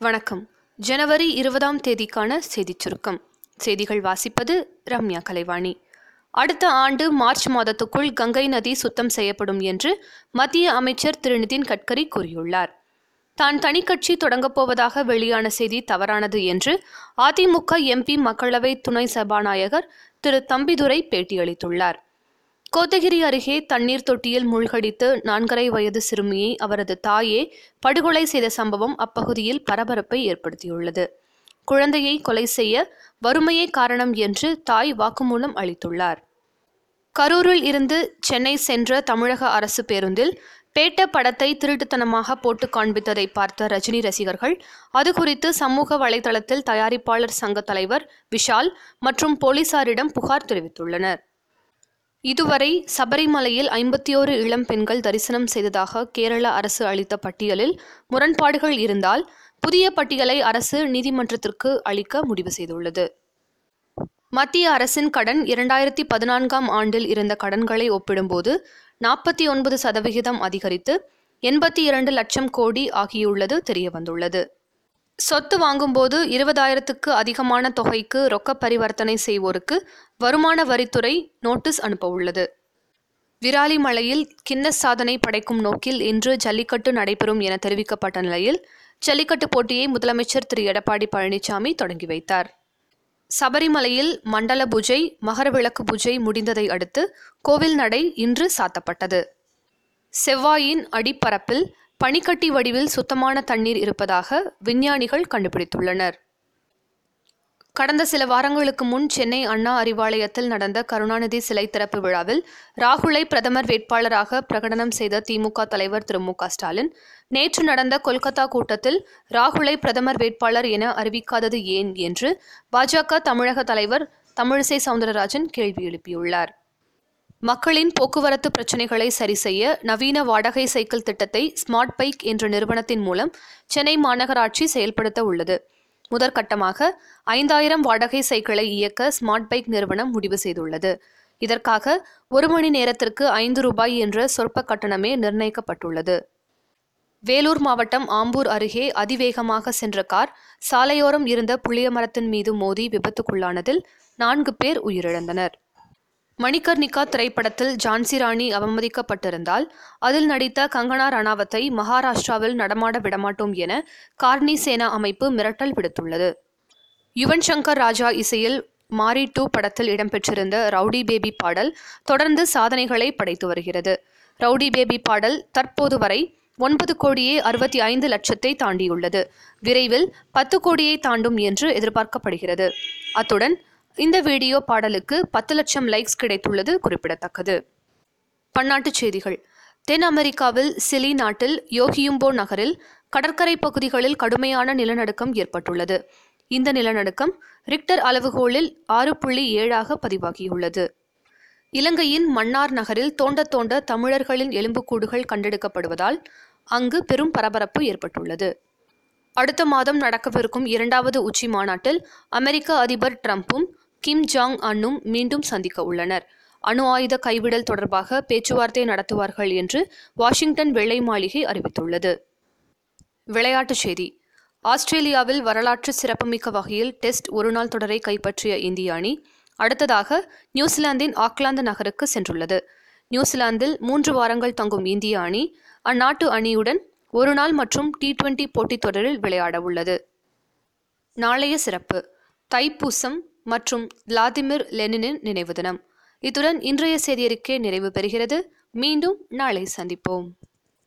வணக்கம். ஜனவரி இருபதாம் தேதிக்கான செய்திச் சுருக்கம். செய்திகள் வாசிப்பது ரம்யா கலைவாணி. அடுத்த ஆண்டு மார்ச் மாதத்துக்குள் கங்கை நதி சுத்தம் செய்யப்படும் என்று மத்திய அமைச்சர் திரு நிதின் கட்கரி கூறியுள்ளார். தான் தனிக்கட்சி தொடங்கப் போவதாக வெளியான செய்தி தவறானது என்று அதிமுக எம்பி மக்களவை துணை சபாநாயகர் திரு. தம்பிதுரை பேட்டியளித்துள்ளார். கோத்தகிரி அருகே தண்ணீர் தொட்டியில் மூழ்கடித்து நான்கரை வயது சிறுமியை அவரது தாயே படுகொலை செய்த சம்பவம் அப்பகுதியில் பரபரப்பை ஏற்படுத்தியுள்ளது. குழந்தையை கொலை செய்ய வறுமையே காரணம் என்று தாய் வாக்குமூலம் அளித்துள்ளார். கரூரில் இருந்து சென்னை சென்ற தமிழக அரசு பேருந்தில் பேட்ட படத்தை திருட்டுத்தனமாக போட்டு காண்பித்ததை பார்த்த ரஜினி ரசிகர்கள் அது குறித்து சமூக வலைதளத்தில் தயாரிப்பாளர் சங்க தலைவர் விஷால் மற்றும் போலீசாரிடம் புகார் தெரிவித்துள்ளனர். இதுவரை சபரிமலையில் ஐம்பத்தி ஓரு இளம் பெண்கள் தரிசனம் செய்ததாக கேரள அரசு அளித்த பட்டியலில் முரண்பாடுகள் இருந்தால் புதிய பட்டியலை அரசு நீதிமன்றத்திற்கு அளிக்க முடிவு செய்துள்ளது. மத்திய அரசின் கடன் இரண்டாயிரத்தி பதினான்காம் ஆண்டில் இருந்த கடன்களை ஒப்பிடும்போது நாற்பத்தி ஒன்பது சதவிகிதம் அதிகரித்து எண்பத்தி இரண்டு லட்சம் கோடி ஆகியுள்ளது தெரியவந்துள்ளது. சொத்து வாங்கும்போது இருபதாயிரத்துக்கு அதிகமான தொகைக்கு ரொக்க பரிவர்த்தனை செய்வோருக்கு வருமான வரித்துறை நோட்டீஸ் அனுப்ப உள்ளது விராலிமலையில் கின்னஸ் சாதனை படைக்கும் நோக்கில் இன்று ஜல்லிக்கட்டு நடைபெறும் என தெரிவிக்கப்பட்ட நிலையில் ஜல்லிக்கட்டு போட்டியை முதலமைச்சர் திரு. எடப்பாடி பழனிசாமி தொடங்கி வைத்தார். சபரிமலையில் மண்டல பூஜை மகரவிளக்கு பூஜை முடிந்ததை அடுத்து கோவில் நடை இன்று சாத்தப்பட்டது. செவ்வாயின் அடிப்பரப்பில் பனிக்கட்டி வடிவில் சுத்தமான தண்ணீர் இருப்பதாக விஞ்ஞானிகள் கண்டுபிடித்துள்ளனர். கடந்த சில வாரங்களுக்கு முன் சென்னை அண்ணா அறிவாலயத்தில் நடந்த கருணாநிதி சிலை திறப்பு விழாவில் ராகுலை பிரதமர் வேட்பாளராக பிரகடனம் செய்த திமுக தலைவர் திரு மு ஸ்டாலின் நேற்று நடந்த கொல்கத்தா கூட்டத்தில் ராகுலை பிரதமர் வேட்பாளர் என அறிவிக்காதது ஏன் என்று பாஜக தமிழக தலைவர் தமிழிசை சவுந்தரராஜன் கேள்வி எழுப்பியுள்ளார். மக்களின் போக்குவரத்து பிரச்சினைகளை சரி செய்ய நவீன வாடகை சைக்கிள் திட்டத்தை ஸ்மார்ட் பைக் என்ற நிறுவனத்தின் மூலம் சென்னை மாநகராட்சி செயல்படுத்த உள்ளது. முதற்கட்டமாக ஐந்தாயிரம் வாடகை சைக்கிளை இயக்க ஸ்மார்ட் பைக் நிறுவனம் முடிவு செய்துள்ளது. இதற்காக ஒரு மணி நேரத்திற்கு ஐந்து ரூபாய் என்ற சொற்ப கட்டணமே நிர்ணயிக்கப்பட்டுள்ளது. வேலூர் மாவட்டம் ஆம்பூர் அருகே அதிவேகமாக சென்ற கார் சாலையோரம் இருந்த புளிய மரத்தின் மீது மோதி விபத்துக்குள்ளானதில் நான்கு பேர் உயிரிழந்தனர். மணிகர்ணிகா திரைப்படத்தில் ஜான்சி ராணி அவமதிக்கப்பட்டிருந்தால் அதில் நடித்த கங்கனா ரணாவத்தை மகாராஷ்டிராவில் நடமாட விடமாட்டோம் என கார்னி சேனா அமைப்பு மிரட்டல் விடுத்துள்ளது. யுவன் சங்கர் ராஜா இசையில் மாரி டூ படத்தில் இடம்பெற்றிருந்த ரவுடி பேபி பாடல் தொடர்ந்து சாதனைகளை படைத்து வருகிறது. ரவுடி பேபி பாடல் தற்போது வரை ஒன்பது கோடியே அறுபத்தி ஐந்து லட்சத்தை தாண்டியுள்ளது. விரைவில் பத்து கோடியை தாண்டும் என்று எதிர்பார்க்கப்படுகிறது. அத்துடன் இந்த வீடியோ பாடலுக்கு பத்து லட்சம் லைக்ஸ் கிடைத்துள்ளது குறிப்பிடத்தக்கது. பன்னாட்டுச் செய்திகள். தென் அமெரிக்காவில் சிலி நாட்டில் யோகியும்போ நகரில் கடற்கரை பகுதிகளில் கடுமையான நிலநடுக்கம் ஏற்பட்டுள்ளது. இந்த நிலநடுக்கம் ரிக்டர் அளவுகோலில் ஆறு புள்ளி ஏழாக பதிவாகியுள்ளது. இலங்கையின் மன்னார் நகரில் தோண்ட தோண்ட தமிழர்களின் எலும்புக்கூடுகள் கண்டெடுக்கப்படுவதால் அங்கு பெரும் பரபரப்பு ஏற்பட்டுள்ளது. அடுத்த மாதம் நடக்கவிருக்கும் இரண்டாவது உச்சி மாநாட்டில் அமெரிக்க அதிபர் ட்ரம்ப்பும் கிம் ஜாங் அன்னும் மீண்டும் சந்திக்க உள்ளனர். அணு ஆயுத கைவிடல் தொடர்பாக பேச்சுவார்த்தை நடத்துவார்கள் என்று வாஷிங்டன் வெள்ளை மாளிகை அறிவித்துள்ளது. விளையாட்டுச் செய்தி. ஆஸ்திரேலியாவில் வரலாற்று சிறப்புமிக்க வகையில் டெஸ்ட் ஒருநாள் தொடரை கைப்பற்றிய இந்திய அணி அடுத்ததாக நியூசிலாந்தின் ஆக்லாந்து நகருக்கு சென்றுள்ளது. நியூசிலாந்தில் மூன்று வாரங்கள் தங்கும் இந்திய அணி அந்நாட்டு அணியுடன் ஒருநாள் மற்றும் டி டுவெண்டி போட்டித் தொடரில் விளையாட உள்ளது நாளைய சிறப்பு. தைப்பூசம் மற்றும் விளாதிமிர் லெனினின் நினைவு தினம். இத்துடன் இன்றைய செய்தியறிக்கை நிறைவு பெறுகிறது. மீண்டும் நாளை சந்திப்போம்.